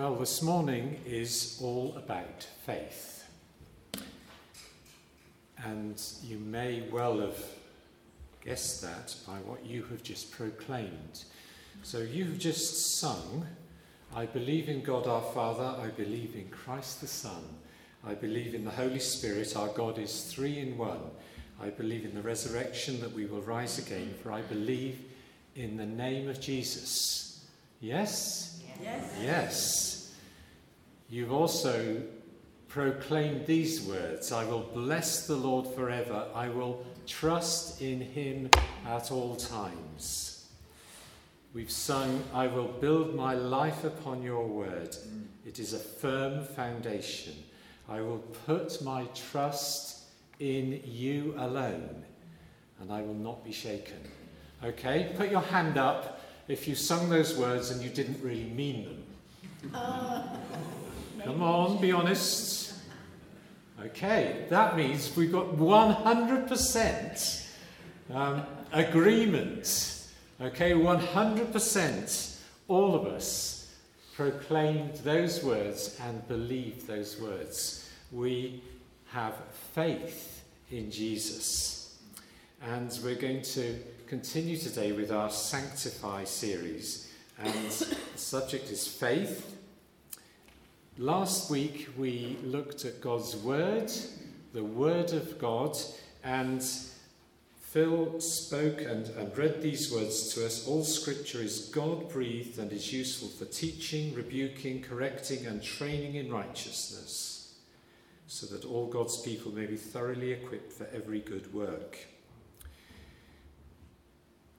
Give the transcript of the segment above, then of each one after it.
Well, this morning is all about faith. And you may well have guessed that by what you have just proclaimed. So you've just sung, I believe in God our Father, I believe in Christ the Son, I believe in the Holy Spirit, our God is three in one. I believe in the resurrection that we will rise again, for I believe in the name of Jesus. Yes? Yes. You've also proclaimed these words I will bless the Lord forever. I will trust in him at all times. We've sung, I will build my life upon your word. It is a firm foundation. I will put my trust in you alone, and I will not be shaken. Okay, put your hand up if you sung those words and you didn't really mean them. Uh, Come on, be honest. Okay, that means we've got 100% um, agreement. Okay, 100%, all of us proclaimed those words and believed those words. We have faith in Jesus. And we're going to continue today with our Sanctify series, and the subject is faith. Last week we looked at God's Word, the Word of God, and Phil spoke and, and read these words to us. All scripture is God breathed and is useful for teaching, rebuking, correcting, and training in righteousness, so that all God's people may be thoroughly equipped for every good work.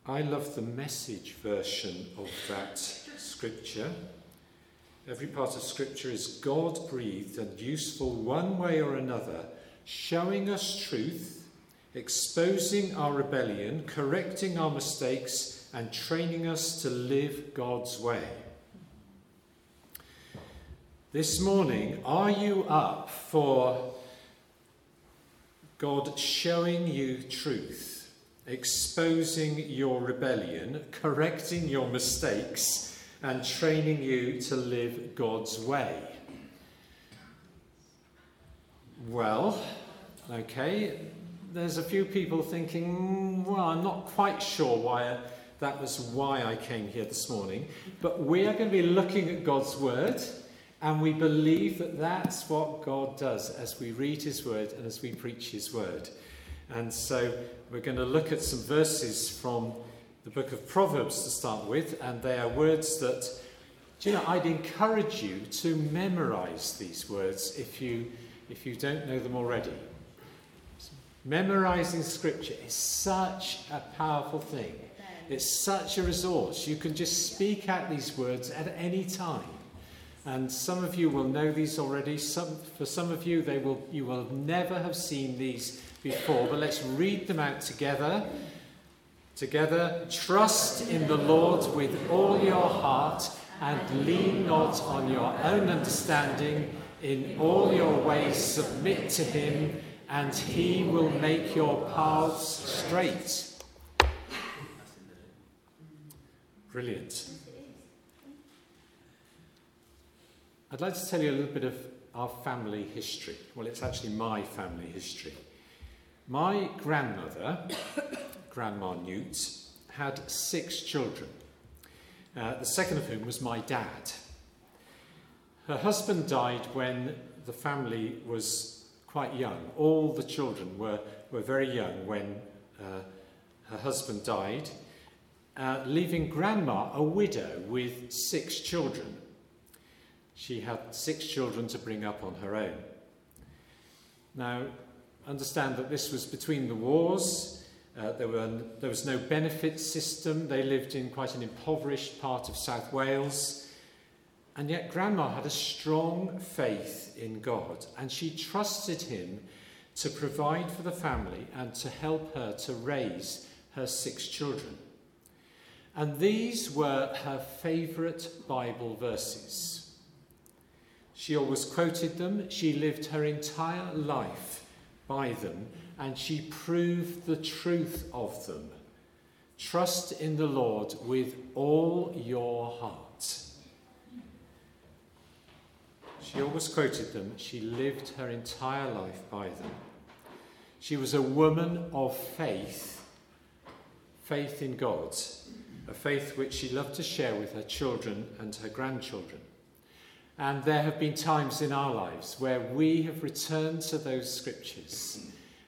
I love the message version of that scripture. Every part of scripture is God breathed and useful one way or another, showing us truth, exposing our rebellion, correcting our mistakes, and training us to live God's way. This morning, are you up for God showing you truth? Exposing your rebellion, correcting your mistakes, and training you to live God's way. Well, okay, there's a few people thinking, hmm, well, I'm not quite sure why that was why I came here this morning, but we are going to be looking at God's word. And we believe that that's what God does as we read His word and as we preach His word. And so we're going to look at some verses from the book of Proverbs to start with, and they are words that, you know, I'd encourage you to memorize these words if you, if you don't know them already. Memorizing scripture is such a powerful thing. It's such a resource. You can just speak out these words at any time. And some of you will know these already. Some, for some of you, they will, you will never have seen these before, but let's read them out together. Together, trust in the Lord with all your heart and lean not on your own understanding. In all your ways, submit to him, and he will make your paths straight. Brilliant. I'd like to tell you a little bit of our family history. Well, it's actually my family history. My grandmother, Grandma Newt, had six children, uh, the second of whom was my dad. Her husband died when the family was quite young. All the children were, were very young when uh, her husband died, uh, leaving Grandma a widow with six children. She had six children to bring up on her own. Now, understand that this was between the wars. Uh, there, were, there was no benefit system. They lived in quite an impoverished part of South Wales. And yet, Grandma had a strong faith in God, and she trusted Him to provide for the family and to help her to raise her six children. And these were her favourite Bible verses. She always quoted them. She lived her entire life by them, and she proved the truth of them. Trust in the Lord with all your heart. She always quoted them. She lived her entire life by them. She was a woman of faith, faith in God, a faith which she loved to share with her children and her grandchildren. And there have been times in our lives where we have returned to those scriptures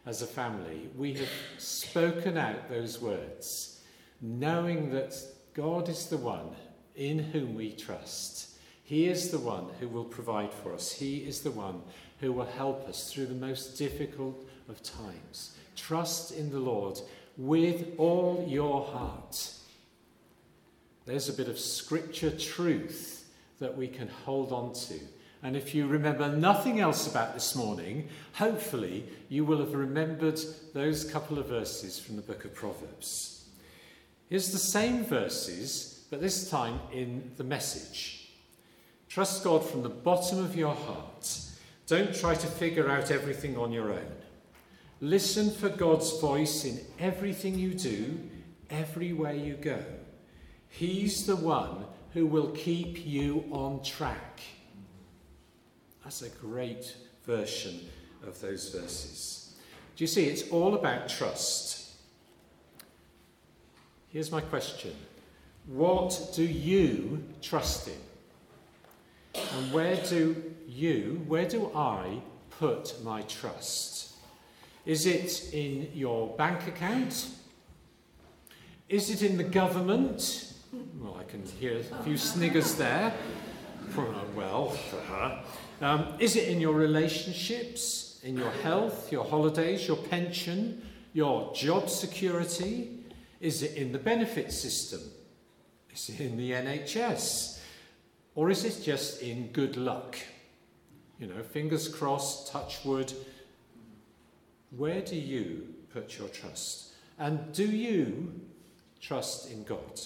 as a family. We have spoken out those words, knowing that God is the one in whom we trust. He is the one who will provide for us. He is the one who will help us through the most difficult of times. Trust in the Lord with all your heart. There's a bit of scripture truth that we can hold on to. And if you remember nothing else about this morning, hopefully you will have remembered those couple of verses from the book of Proverbs. Here's the same verses, but this time in the message. Trust God from the bottom of your heart. Don't try to figure out everything on your own. Listen for God's voice in everything you do, everywhere you go. He's the one who will keep you on track. That's a great version of those verses. Do you see? It's all about trust. Here's my question What do you trust in? And where do you, where do I put my trust? Is it in your bank account? Is it in the government? Well, I can hear a few sniggers there. Well, uh-huh. Um, is it in your relationships, in your health, your holidays, your pension, your job security? Is it in the benefit system? Is it in the NHS? Or is it just in good luck? You know, fingers crossed, touch wood. Where do you put your trust? And do you trust in God?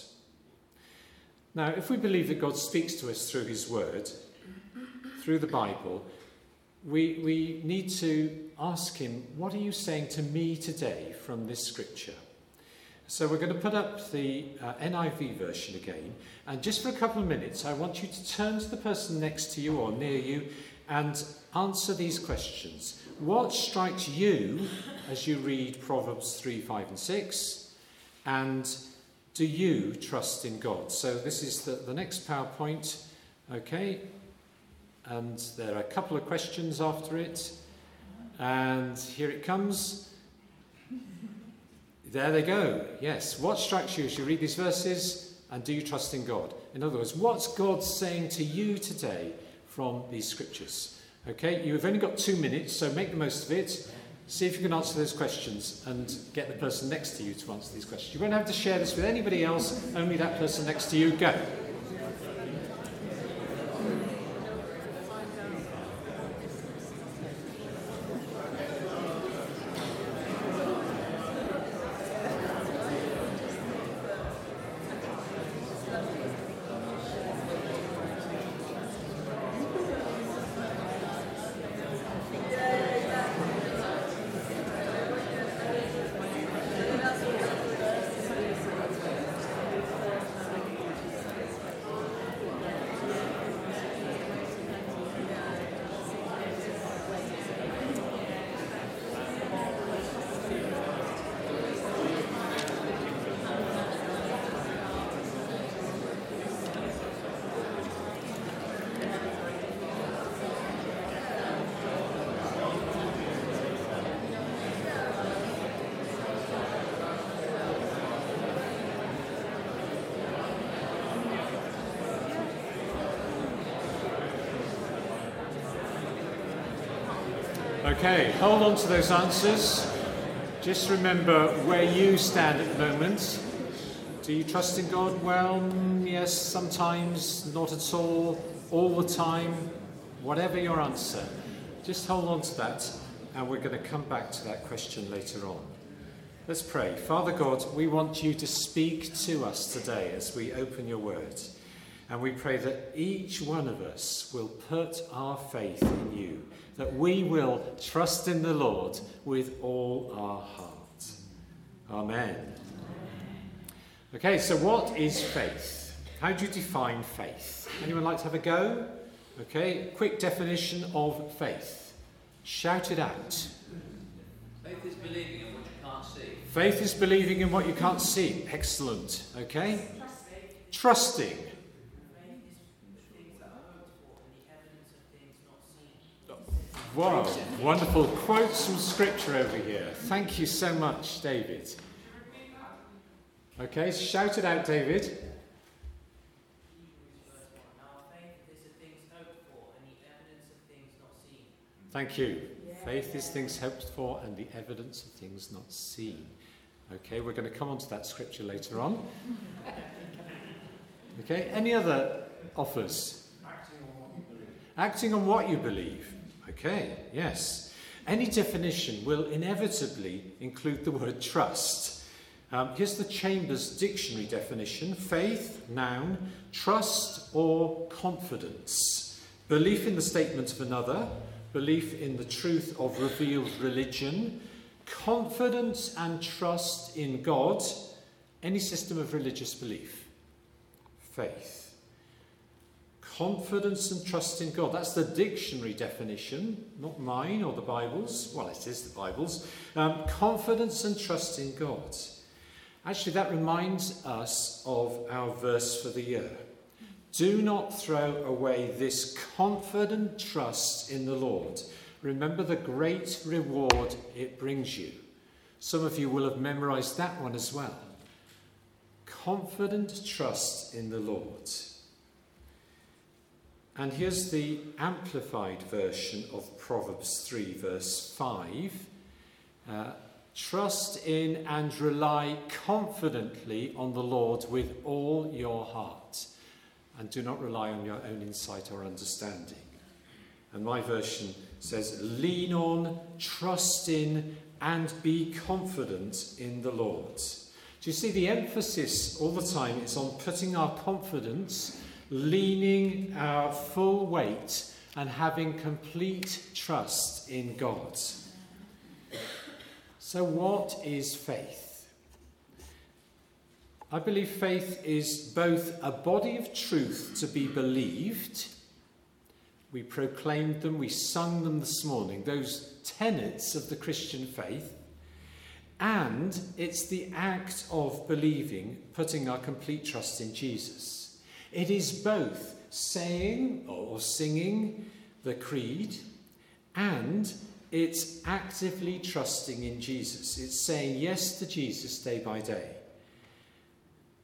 Now, if we believe that God speaks to us through His Word, through the Bible, we, we need to ask him, What are you saying to me today from this scripture? So we're going to put up the uh, NIV version again. And just for a couple of minutes, I want you to turn to the person next to you or near you and answer these questions. What strikes you as you read Proverbs 3, 5, and 6? And do you trust in God? So this is the, the next PowerPoint. Okay, and there are a couple of questions after it. And here it comes. There they go. Yes. What strikes you as you read these verses? And do you trust in God? In other words, what's God saying to you today from these scriptures? Okay, you've only got two minutes, so make the most of it. See if you can answer those questions and get the person next to you to answer these questions. You won't have to share this with anybody else, only that person next to you. Go. Okay, hold on to those answers. Just remember where you stand at the moment. Do you trust in God? Well, yes, sometimes, not at all, all the time, whatever your answer. Just hold on to that, and we're going to come back to that question later on. Let's pray. Father God, we want you to speak to us today as we open your word. And we pray that each one of us will put our faith in you that we will trust in the Lord with all our heart. Amen. Okay, so what is faith? How do you define faith? Anyone like to have a go? Okay, quick definition of faith. Shout it out. Faith is believing in what you can't see. Faith is believing in what you can't see. Excellent. Okay? Trusting. Wow, wonderful quotes from scripture over here. Thank you so much, David. Okay, shout it out, David. Thank you. Faith is things hoped for and the evidence of things not seen. Okay, we're going to come on to that scripture later on. Okay, any other offers? Acting on what you believe. Okay, yes. Any definition will inevitably include the word trust. Um, here's the Chambers Dictionary definition faith, noun, trust or confidence. Belief in the statement of another, belief in the truth of revealed religion, confidence and trust in God, any system of religious belief. Faith. Confidence and trust in God. That's the dictionary definition, not mine or the Bible's. Well, it is the Bible's. Um, confidence and trust in God. Actually, that reminds us of our verse for the year. Do not throw away this confident trust in the Lord. Remember the great reward it brings you. Some of you will have memorized that one as well. Confident trust in the Lord. And here's the amplified version of Proverbs 3, verse 5. Uh, Trust in and rely confidently on the Lord with all your heart, and do not rely on your own insight or understanding. And my version says, Lean on, trust in, and be confident in the Lord. Do you see the emphasis all the time? It's on putting our confidence leaning our full weight and having complete trust in God. So, what is faith? I believe faith is both a body of truth to be believed. We proclaimed them, we sung them this morning, those tenets of the Christian faith. And it's the act of believing, putting our complete trust in Jesus. It is both saying or singing the creed and it's actively trusting in Jesus. It's saying yes to Jesus day by day.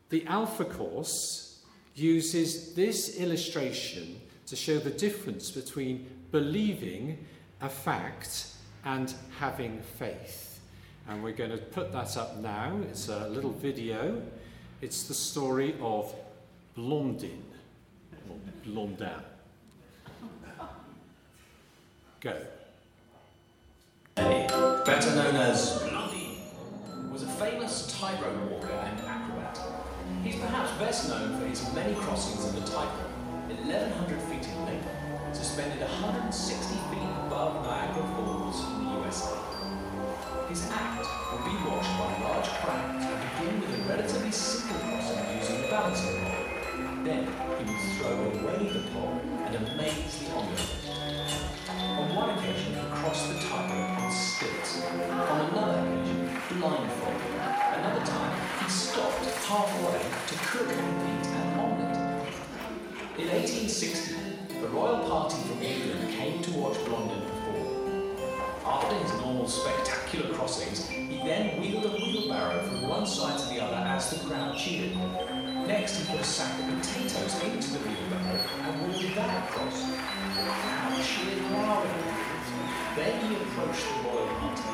The Alpha Course uses this illustration to show the difference between believing a fact and having faith. And we're going to put that up now. It's a little video. It's the story of Blondin, or Blondin. Go. better known as Blondin, was a famous tightrope walker and acrobat. He's perhaps best known for his many crossings of the tightrope, 1,100 feet in length, suspended 160 feet above Niagara Falls in the USA. His act will be watched by large crowds and begin with a relatively simple crossing using the balance. Then he would throw away the pole and amaze the onlookers. On one occasion, he crossed the tightrope on stilts. On another occasion, blindfolded. Another time, he stopped halfway to cook and eat an omelette. In 1860, the royal party from England came to watch Blondin perform. After his normal spectacular crossings, he then wheeled a wheelbarrow from one side to the other as the crowd cheered. Next, he put a sack of potatoes into the wheelbarrow and wheeled that across. Now cheered loudly. Then he approached the royal party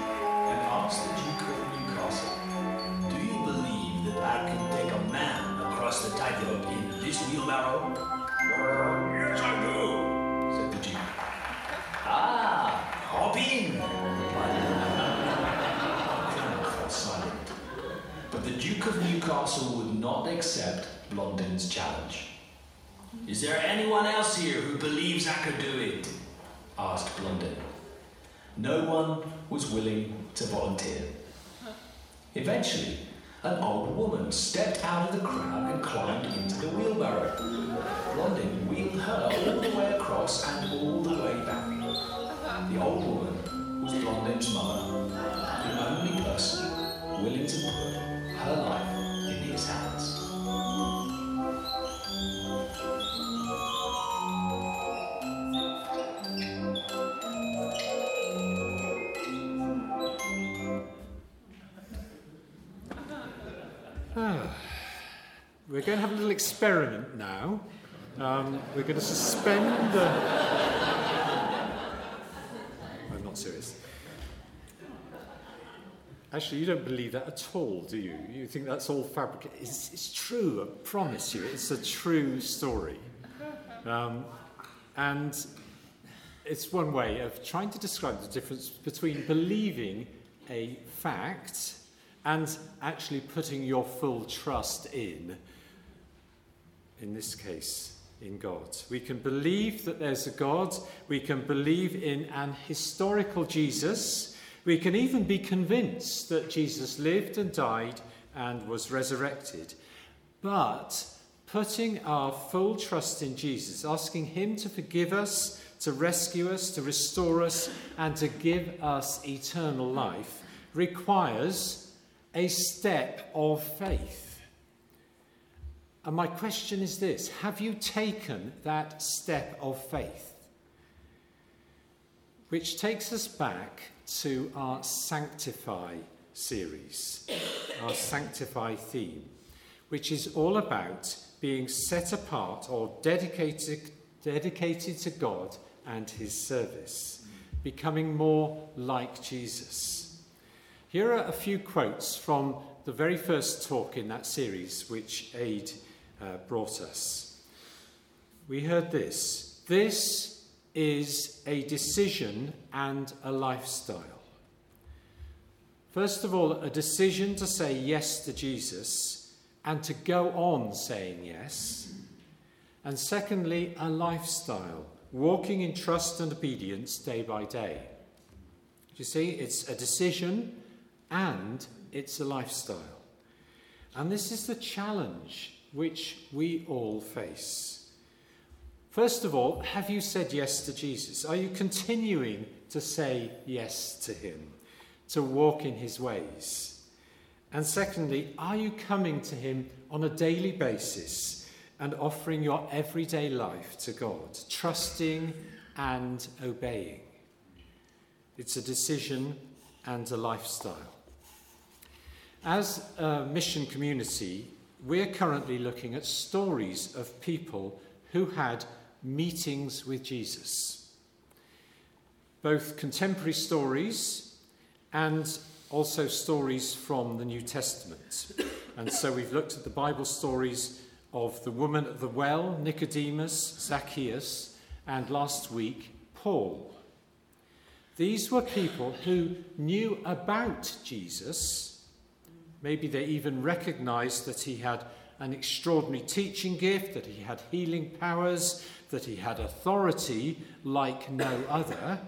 and asked the Duke of Newcastle, Do you believe that I can take a man across the tightrope in this wheelbarrow? Yes, I do, said the Duke. Ah, hop in. But the Duke of Newcastle not accept Blondin's challenge. Is there anyone else here who believes I could do it? asked Blondin. No one was willing to volunteer. Eventually, An old woman stepped out of the crowd and climbed into the wheelbarrow. Blondin wheeled her all the way across and all the way back. The old woman was Blondin's mother, the only person willing to put her life We're going to have a little experiment now. Um, we're going to suspend. I'm not serious. Actually, you don't believe that at all, do you? You think that's all fabricated. It's, it's true, I promise you. It's a true story. Um, and it's one way of trying to describe the difference between believing a fact and actually putting your full trust in, in this case, in God. We can believe that there's a God, we can believe in an historical Jesus, we can even be convinced that Jesus lived and died and was resurrected. But putting our full trust in Jesus, asking Him to forgive us, to rescue us, to restore us, and to give us eternal life requires a step of faith. And my question is this Have you taken that step of faith? Which takes us back to our Sanctify series, our Sanctify theme, which is all about being set apart or dedicated, dedicated to God and His service, becoming more like Jesus. Here are a few quotes from the very first talk in that series, which Aid uh, brought us. We heard this This is a decision and a lifestyle. First of all, a decision to say yes to Jesus and to go on saying yes. And secondly, a lifestyle, walking in trust and obedience day by day. You see, it's a decision and it's a lifestyle. And this is the challenge which we all face. First of all, have you said yes to Jesus? Are you continuing to say yes to him, to walk in his ways? And secondly, are you coming to him on a daily basis and offering your everyday life to God, trusting and obeying? It's a decision and a lifestyle. As a mission community, we're currently looking at stories of people who had meetings with Jesus. Both contemporary stories and also stories from the New Testament. And so we've looked at the Bible stories of the woman at the well, Nicodemus, Zacchaeus, and last week, Paul. These were people who knew about Jesus. Maybe they even recognized that he had an extraordinary teaching gift, that he had healing powers, that he had authority like no other.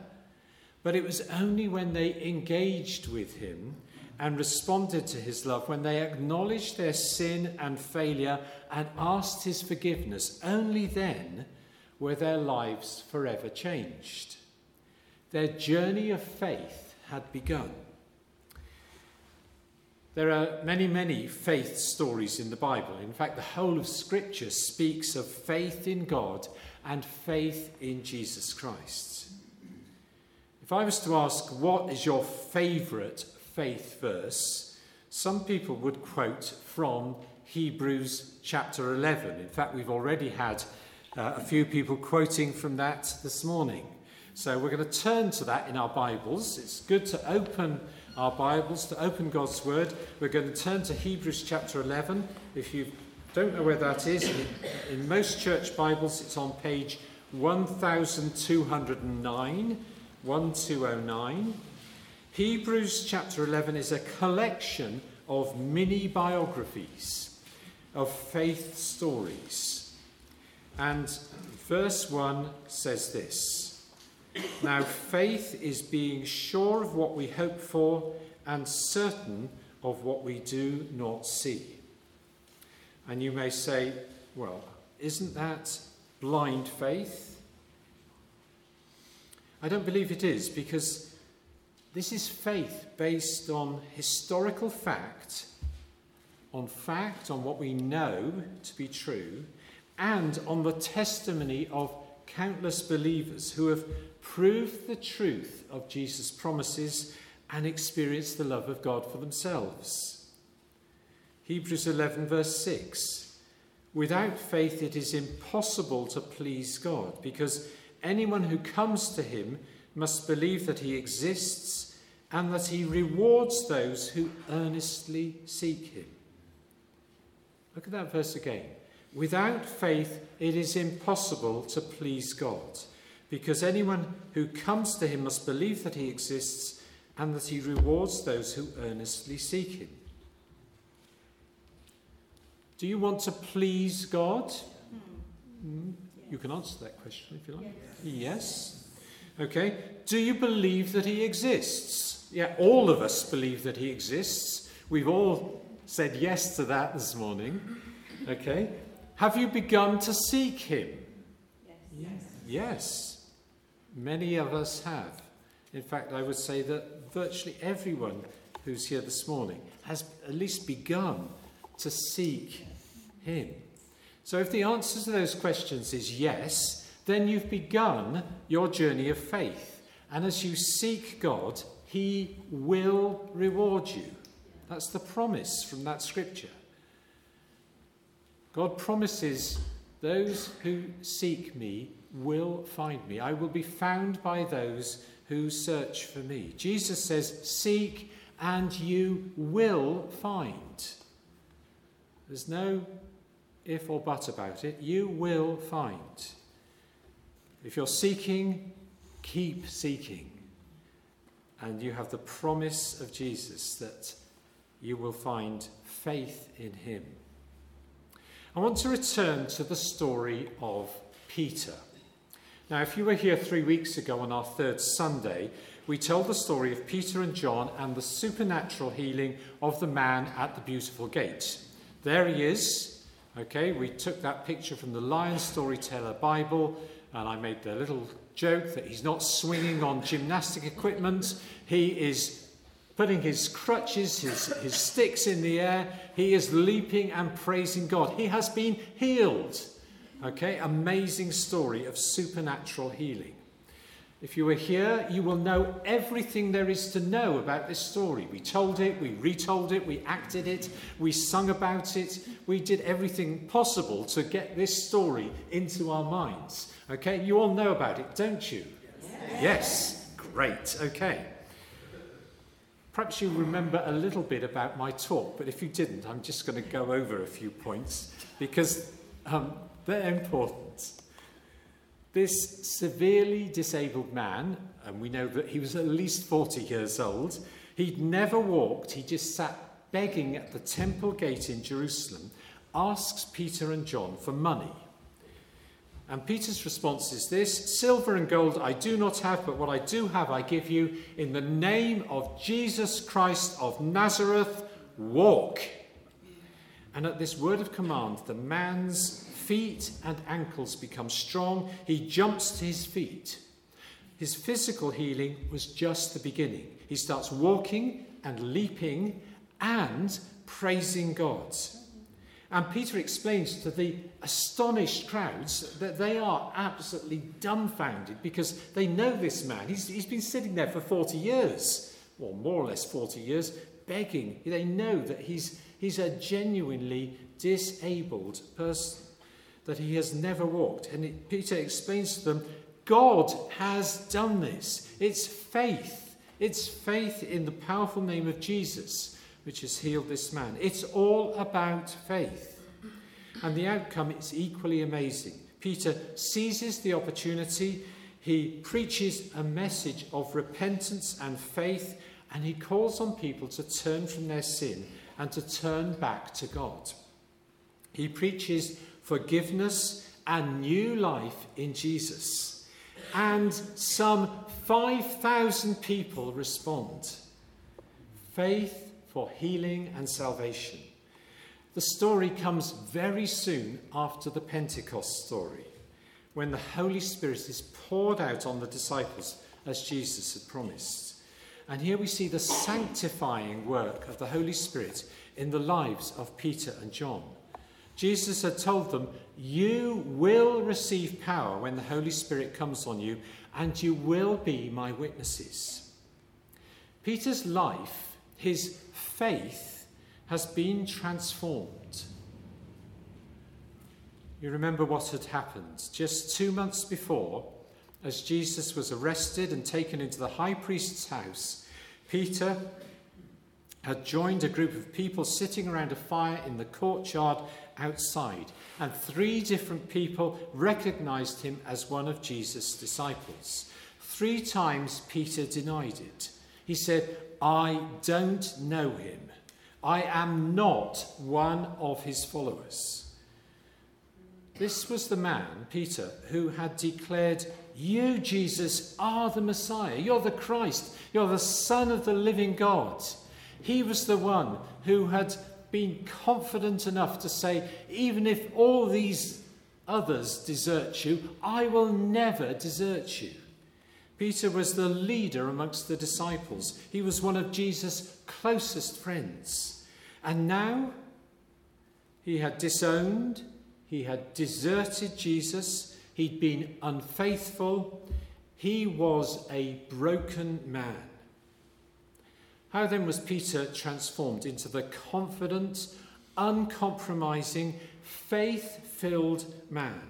But it was only when they engaged with him and responded to his love, when they acknowledged their sin and failure and asked his forgiveness, only then were their lives forever changed. Their journey of faith had begun. There are many, many faith stories in the Bible. In fact, the whole of Scripture speaks of faith in God and faith in Jesus Christ. If I was to ask, what is your favourite faith verse, some people would quote from Hebrews chapter 11. In fact, we've already had uh, a few people quoting from that this morning. So we're going to turn to that in our Bibles. It's good to open our Bibles, to open God's Word. We're going to turn to Hebrews chapter 11. If you don't know where that is, in, most church Bibles it's on page 1209. 1209. Hebrews chapter 11 is a collection of mini biographies of faith stories. And verse 1 says this Now, faith is being sure of what we hope for and certain of what we do not see. And you may say, well, isn't that blind faith? I don't believe it is because this is faith based on historical fact, on fact, on what we know to be true, and on the testimony of countless believers who have proved the truth of Jesus' promises and experience the love of God for themselves. Hebrews 11, verse 6 Without faith, it is impossible to please God because anyone who comes to him must believe that he exists and that he rewards those who earnestly seek him. Look at that verse again. Without faith, it is impossible to please God, because anyone who comes to him must believe that he exists and that he rewards those who earnestly seek him. Do you want to please God? Mm. You can answer that question if you like. Yes. Okay. Do you believe that he exists? Yeah, all of us believe that he exists. We've all said yes to that this morning. Okay. Have you begun to seek him? Yes. Yes. Yes. Many of us have. In fact, I would say that virtually everyone who's here this morning has at least begun to seek him. So if the answer to those questions is yes, then you've begun your journey of faith. And as you seek God, he will reward you. That's the promise from that scripture. God promises those who seek me will find me. I will be found by those who search for me. Jesus says, Seek and you will find. There's no if or but about it. You will find. If you're seeking, keep seeking. And you have the promise of Jesus that you will find faith in him. I want to return to the story of Peter. Now, if you were here three weeks ago on our third Sunday, we told the story of Peter and John and the supernatural healing of the man at the beautiful gate. There he is. Okay, we took that picture from the Lion Storyteller Bible, and I made the little joke that he's not swinging on gymnastic equipment. He is putting his crutches, his, his sticks in the air. He is leaping and praising God. He has been healed. Okay, amazing story of supernatural healing. If you were here, you will know everything there is to know about this story. We told it, we retold it, we acted it, we sung about it, we did everything possible to get this story into our minds. Okay, you all know about it, don't you? Yes. yes. Great. Okay. Perhaps you remember a little bit about my talk, but if you didn't, I'm just going to go over a few points because um, they're important. This severely disabled man, and we know that he was at least 40 years old, he'd never walked, he just sat begging at the temple gate in Jerusalem, asks Peter and John for money. And Peter's response is this Silver and gold I do not have, but what I do have I give you. In the name of Jesus Christ of Nazareth, walk. And at this word of command, the man's feet and ankles become strong. He jumps to his feet. His physical healing was just the beginning. He starts walking and leaping and praising God. And Peter explains to the astonished crowds that they are absolutely dumbfounded because they know this man. He's, he's been sitting there for 40 years, or more or less 40 years, begging. They know that he's, he's a genuinely disabled person, that he has never walked. And it, Peter explains to them God has done this. It's faith. It's faith in the powerful name of Jesus which has healed this man. It's all about faith. And the outcome is equally amazing. Peter seizes the opportunity, he preaches a message of repentance and faith, and he calls on people to turn from their sin and to turn back to God. He preaches forgiveness and new life in Jesus. And some 5,000 people respond. Faith for healing and salvation. The story comes very soon after the Pentecost story, when the Holy Spirit is poured out on the disciples as Jesus had promised. And here we see the sanctifying work of the Holy Spirit in the lives of Peter and John. Jesus had told them, You will receive power when the Holy Spirit comes on you, and you will be my witnesses. Peter's life, his faith, has been transformed. You remember what had happened just two months before, as Jesus was arrested and taken into the high priest's house. Peter had joined a group of people sitting around a fire in the courtyard outside, and three different people recognized him as one of Jesus' disciples. Three times Peter denied it. He said, I don't know him. I am not one of his followers. This was the man, Peter, who had declared, You, Jesus, are the Messiah. You're the Christ. You're the Son of the living God. He was the one who had been confident enough to say, Even if all these others desert you, I will never desert you. Peter was the leader amongst the disciples. He was one of Jesus' closest friends. And now he had disowned, he had deserted Jesus, he'd been unfaithful, he was a broken man. How then was Peter transformed into the confident, uncompromising, faith filled man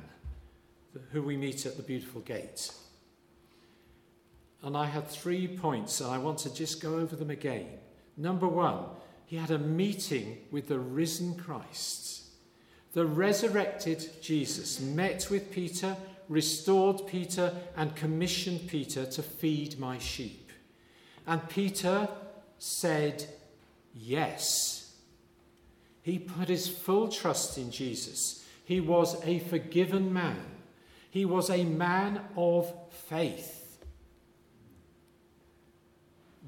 who we meet at the beautiful gate? And I had three points, and I want to just go over them again. Number one, he had a meeting with the risen Christ. The resurrected Jesus met with Peter, restored Peter, and commissioned Peter to feed my sheep. And Peter said, Yes. He put his full trust in Jesus. He was a forgiven man, he was a man of faith.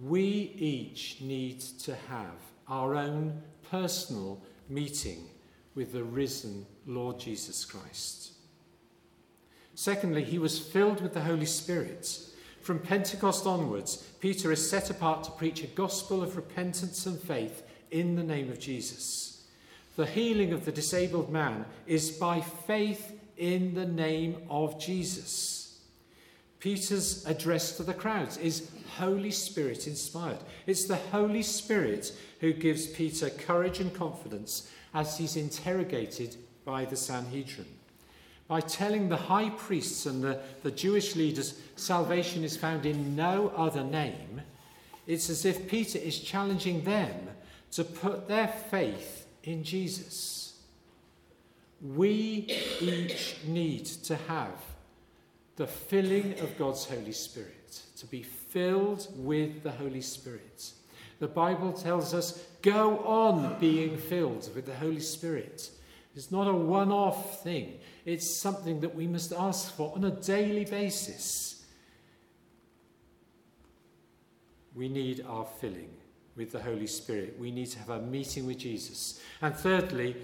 We each need to have our own personal meeting with the risen Lord Jesus Christ. Secondly, he was filled with the Holy Spirit. From Pentecost onwards, Peter is set apart to preach a gospel of repentance and faith in the name of Jesus. The healing of the disabled man is by faith in the name of Jesus. Peter's address to the crowds is Holy Spirit inspired. It's the Holy Spirit who gives Peter courage and confidence as he's interrogated by the Sanhedrin. By telling the high priests and the, the Jewish leaders salvation is found in no other name, it's as if Peter is challenging them to put their faith in Jesus. We each need to have the filling of God's Holy Spirit, to be filled with the Holy Spirit. The Bible tells us, go on being filled with the Holy Spirit. It's not a one off thing, it's something that we must ask for on a daily basis. We need our filling with the Holy Spirit. We need to have a meeting with Jesus. And thirdly,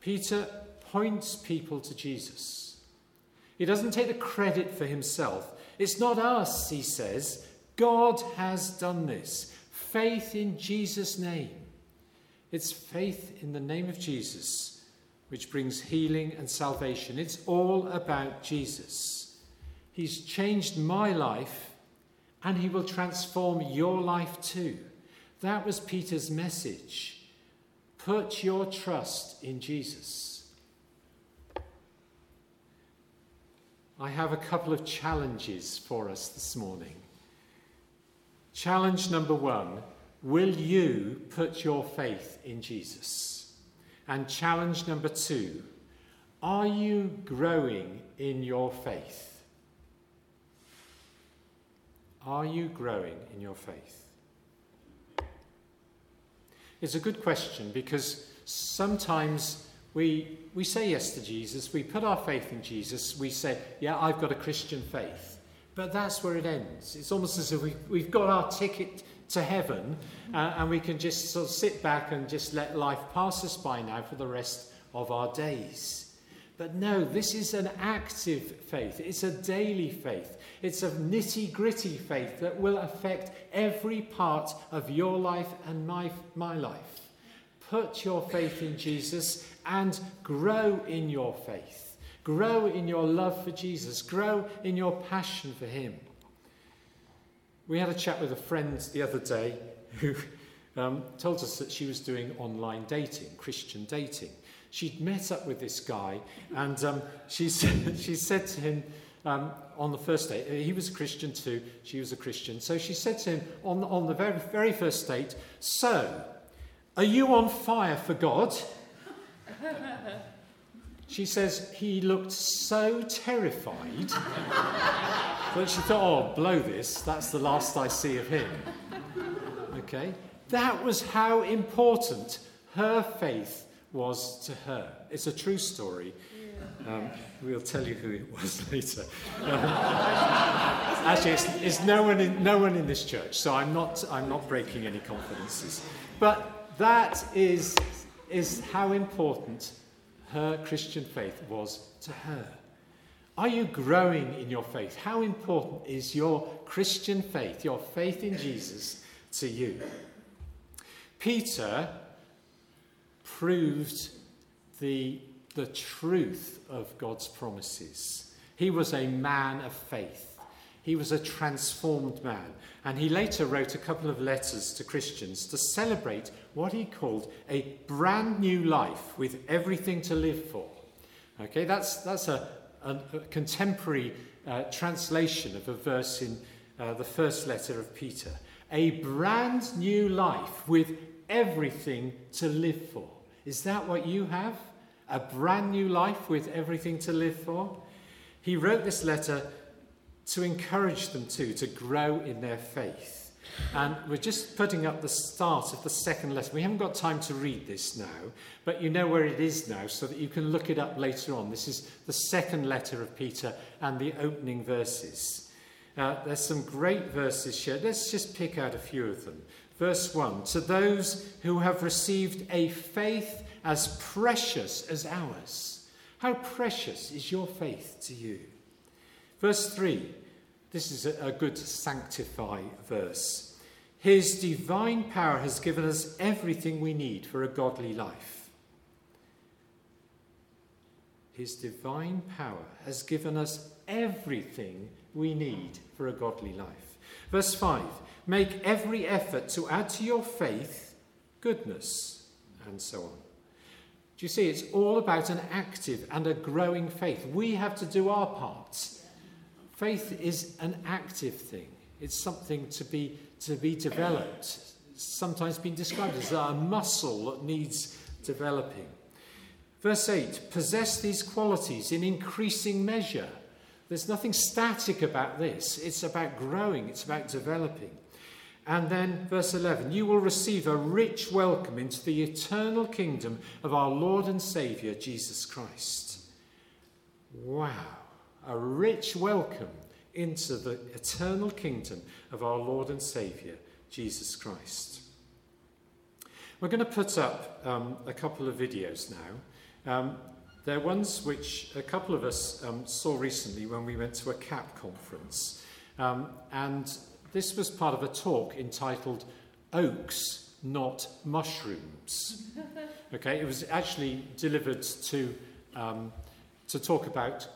Peter points people to Jesus. He doesn't take the credit for himself. It's not us, he says. God has done this. Faith in Jesus' name. It's faith in the name of Jesus which brings healing and salvation. It's all about Jesus. He's changed my life and he will transform your life too. That was Peter's message. Put your trust in Jesus. I have a couple of challenges for us this morning. Challenge number one Will you put your faith in Jesus? And challenge number two Are you growing in your faith? Are you growing in your faith? It's a good question because sometimes we, we say yes to Jesus, we put our faith in Jesus, we say, Yeah, I've got a Christian faith. But that's where it ends. It's almost as if we, we've got our ticket to heaven, uh, and we can just sort of sit back and just let life pass us by now for the rest of our days. But no, this is an active faith. It's a daily faith. It's a nitty gritty faith that will affect every part of your life and my, my life. Put your faith in Jesus and grow in your faith. Grow in your love for Jesus. Grow in your passion for Him. We had a chat with a friend the other day who um, told us that she was doing online dating, Christian dating. She'd met up with this guy, and um, she, said, she said to him um, on the first date, he was a Christian too, she was a Christian. So she said to him on, on the very, very first date, So, are you on fire for God? She says he looked so terrified that she thought, oh, blow this, that's the last I see of him. Okay? That was how important her faith was to her. It's a true story. Um, we'll tell you who it was later. Um, actually, it's, it's, no, one in, no one in this church, so I'm not, I'm not breaking any confidences. But that is, is how important her Christian faith was to her. Are you growing in your faith? How important is your Christian faith, your faith in Jesus, to you? Peter proved the, the truth of God's promises. He was a man of faith. He was a transformed man. And he later wrote a couple of letters to Christians to celebrate what he called a brand new life with everything to live for. Okay, that's, that's a, a, a contemporary uh, translation of a verse in uh, the first letter of Peter. A brand new life with everything to live for. Is that what you have? A brand new life with everything to live for? He wrote this letter to encourage them too, to grow in their faith. And we're just putting up the start of the second letter. We haven't got time to read this now, but you know where it is now so that you can look it up later on. This is the second letter of Peter and the opening verses. Uh, there's some great verses here. Let's just pick out a few of them. Verse 1 To those who have received a faith as precious as ours. How precious is your faith to you? Verse 3 this is a, good sanctify verse. His divine power has given us everything we need for a godly life. His divine power has given us everything we need for a godly life. Verse 5 Make every effort to add to your faith goodness, and so on. Do you see? It's all about an active and a growing faith. We have to do our parts. Faith is an active thing. It's something to be, to be developed. It's sometimes been described as a muscle that needs developing. Verse 8 possess these qualities in increasing measure. There's nothing static about this. It's about growing, it's about developing. And then, verse 11 you will receive a rich welcome into the eternal kingdom of our Lord and Saviour, Jesus Christ. Wow. A rich welcome into the eternal kingdom of our Lord and Saviour, Jesus Christ. We're going to put up um, a couple of videos now. Um, they're ones which a couple of us um, saw recently when we went to a CAP conference. Um, and this was part of a talk entitled Oaks, Not Mushrooms. Okay, it was actually delivered to, um, to talk about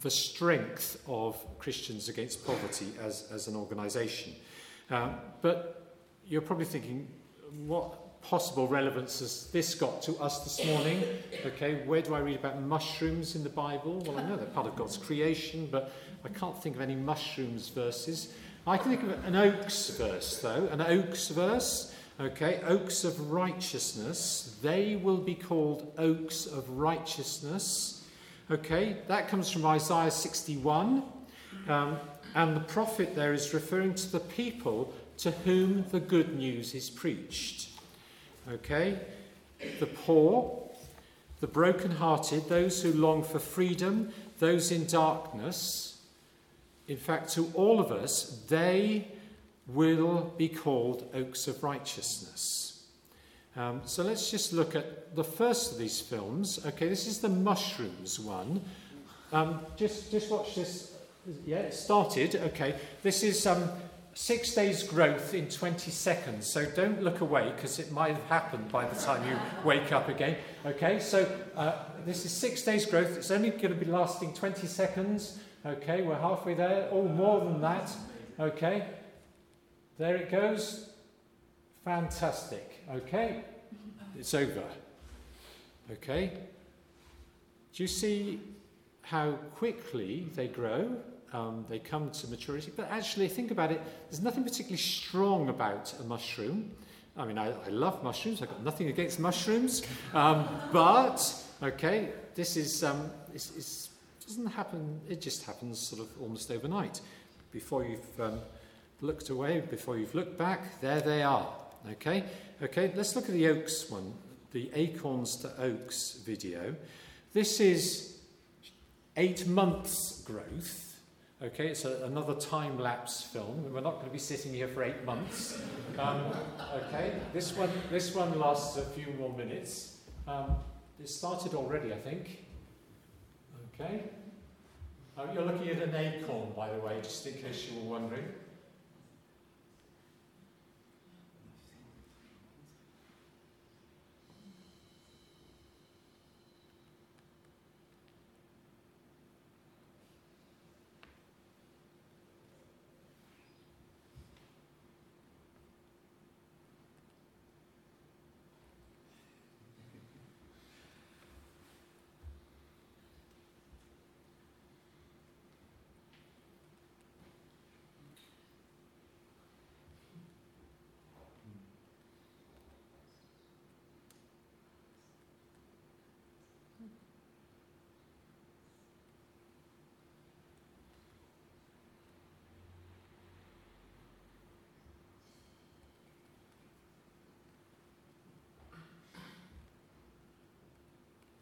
the strength of Christians Against Poverty as, as an organisation. Um, but you're probably thinking, what possible relevance has this got to us this morning? Okay, where do I read about mushrooms in the Bible? Well, I know they're part of God's creation, but I can't think of any mushrooms verses. I can think of an oaks verse, though, an oaks verse. Okay, oaks of righteousness. They will be called oaks of righteousness. Okay, that comes from Isaiah 61. Um, and the prophet there is referring to the people to whom the good news is preached. Okay, the poor, the broken-hearted, those who long for freedom, those in darkness, in fact, to all of us, they will be called oaks of righteousness. Um, so let's just look at the first of these films. Okay, this is the mushrooms one. Um, just, just watch this. Yeah, it started. Okay, this is um, six days growth in 20 seconds. So don't look away because it might have happened by the time you wake up again. Okay, so uh, this is six days growth. It's only going to be lasting 20 seconds. Okay, we're halfway there. Oh, more than that. Okay, there it goes. Fantastic. Okay, it's over. Okay, do you see how quickly they grow? Um, they come to maturity. But actually, think about it, there's nothing particularly strong about a mushroom. I mean, I, I love mushrooms, I've got nothing against mushrooms. Um, but, okay, this is, um, it's, it's, doesn't happen, it just happens sort of almost overnight. Before you've um, looked away, before you've looked back, there they are. Okay, okay, let's look at the oaks one, the acorns to oaks video. This is eight months growth. Okay, it's a, another time lapse film. We're not going to be sitting here for eight months. Um, okay, this one, this one lasts a few more minutes. Um, it started already, I think. Okay. Uh, you're looking at an acorn, by the way, just in case you were wondering.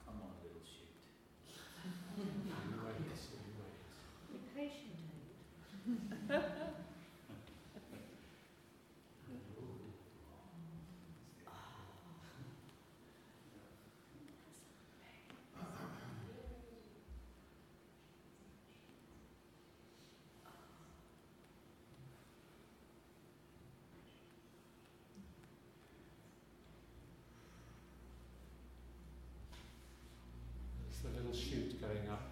Come on, little shoot. You wait, you wait. Be patient. It's the little shoot going up.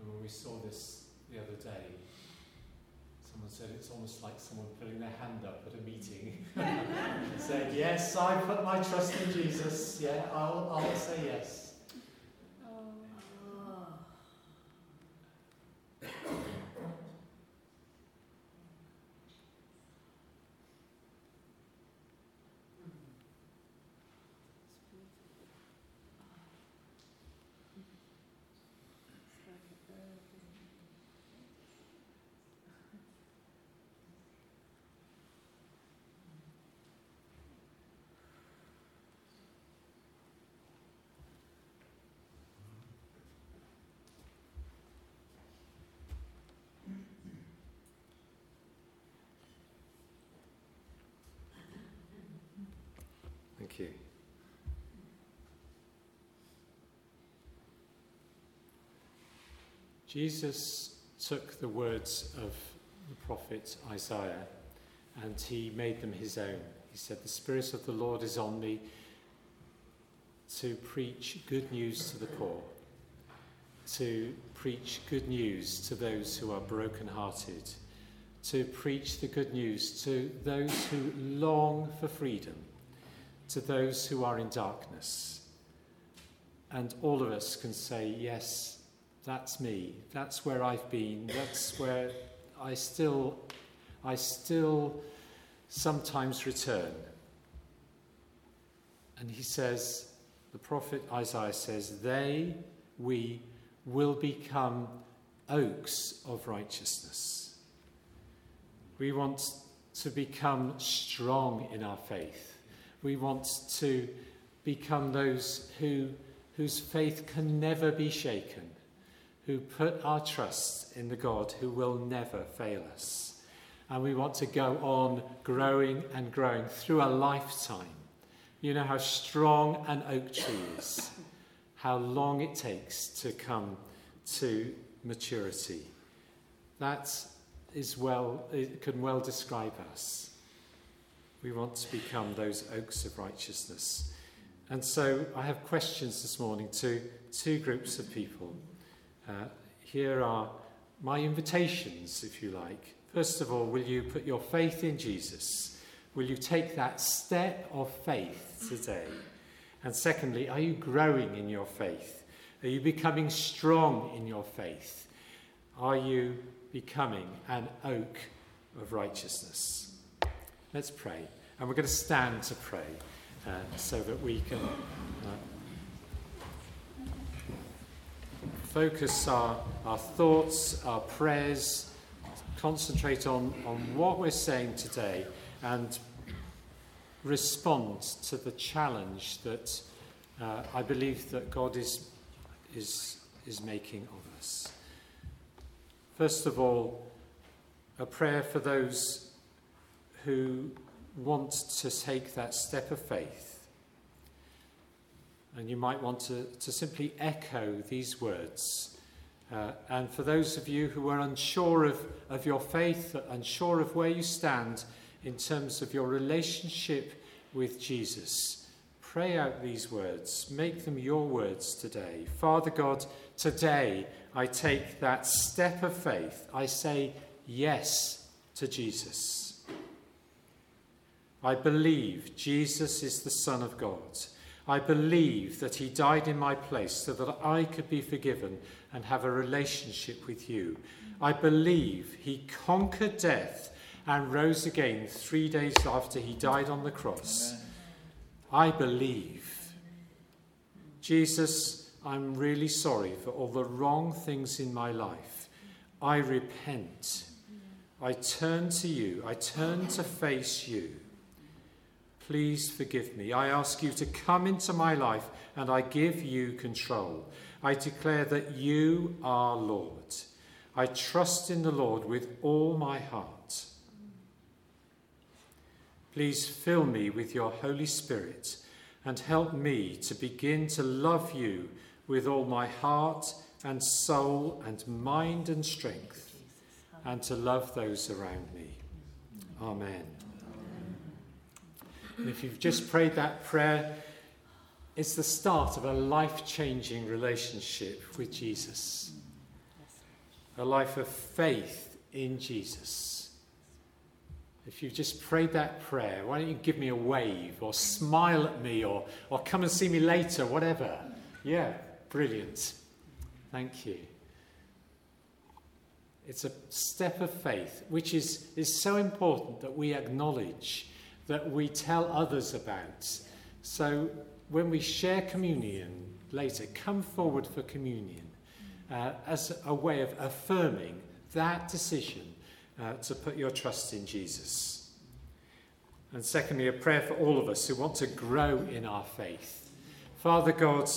And when we saw this the other day, someone said it's almost like someone putting their hand up at a meeting. and said, Yes, I put my trust in Jesus. Yeah, I'll, I'll say yes. Thank you. Jesus took the words of the prophet Isaiah and he made them his own. He said, The Spirit of the Lord is on me to preach good news to the poor, to preach good news to those who are brokenhearted, to preach the good news to those who long for freedom, to those who are in darkness. And all of us can say, Yes, that's me. That's where I've been. That's where I still, I still sometimes return. And he says, the prophet Isaiah says, they, we, will become oaks of righteousness. We want to become strong in our faith. We want to become those who, whose faith can never be shaken, who put our trust in the God who will never fail us. And we want to go on growing and growing through a lifetime. You know how strong an oak tree is, how long it takes to come to maturity. That is well, it can well describe us. We want to become those oaks of righteousness. And so I have questions this morning to two groups of people. Uh, here are my invitations, if you like. First of all, will you put your faith in Jesus? Will you take that step of faith today? And secondly, are you growing in your faith? Are you becoming strong in your faith? Are you becoming an oak of righteousness? Let's pray. And we're going to stand to pray uh, so that we can uh, focus our, our thoughts, our prayers, concentrate on, on what we're saying today and respond to the challenge that uh, I believe that God is, is, is making of us. First of all, a prayer for those who want to take that step of faith. And you might want to, to simply echo these words. Uh, and for those of you who are unsure of, of your faith, unsure of where you stand in terms of your relationship with Jesus, pray out these words. Make them your words today. Father God, today I take that step of faith. I say yes to Jesus. I believe Jesus is the Son of God. I believe that he died in my place so that I could be forgiven and have a relationship with you. I believe he conquered death and rose again three days after he died on the cross. I believe. Jesus, I'm really sorry for all the wrong things in my life. I repent. I turn to you. I turn to face you. Please forgive me. I ask you to come into my life and I give you control. I declare that you are Lord. I trust in the Lord with all my heart. Please fill me with your Holy Spirit and help me to begin to love you with all my heart and soul and mind and strength and to love those around me. Amen. And if you've just prayed that prayer, it's the start of a life changing relationship with Jesus. A life of faith in Jesus. If you've just prayed that prayer, why don't you give me a wave or smile at me or, or come and see me later, whatever. Yeah, brilliant. Thank you. It's a step of faith, which is, is so important that we acknowledge that we tell others about. So when we share communion later, come forward for communion uh, as a way of affirming that decision uh, to put your trust in Jesus. And secondly, a prayer for all of us who want to grow in our faith. Father God,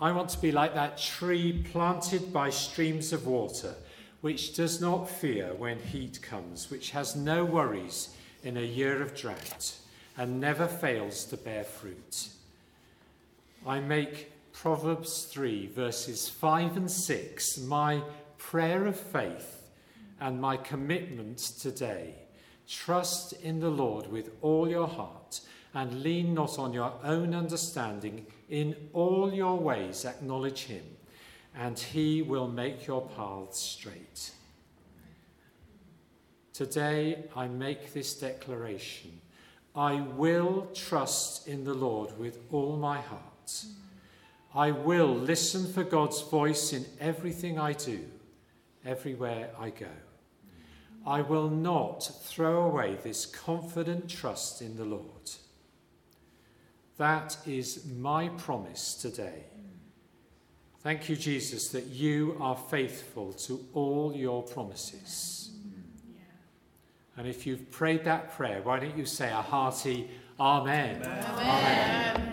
I want to be like that tree planted by streams of water, which does not fear when heat comes, which has no worries in a year of drought and never fails to bear fruit. I make Proverbs 3, verses 5 and 6, my prayer of faith and my commitment today. Trust in the Lord with all your heart and lean not on your own understanding. In all your ways, acknowledge him, and he will make your paths straight. Today I make this declaration I will trust in the Lord with all my heart. I will listen for God's voice in everything I do, everywhere I go. I will not throw away this confident trust in the Lord. That is my promise today. Thank you, Jesus, that you are faithful to all your promises. And if you've prayed that prayer, why don't you say a hearty Amen? Amen. Amen.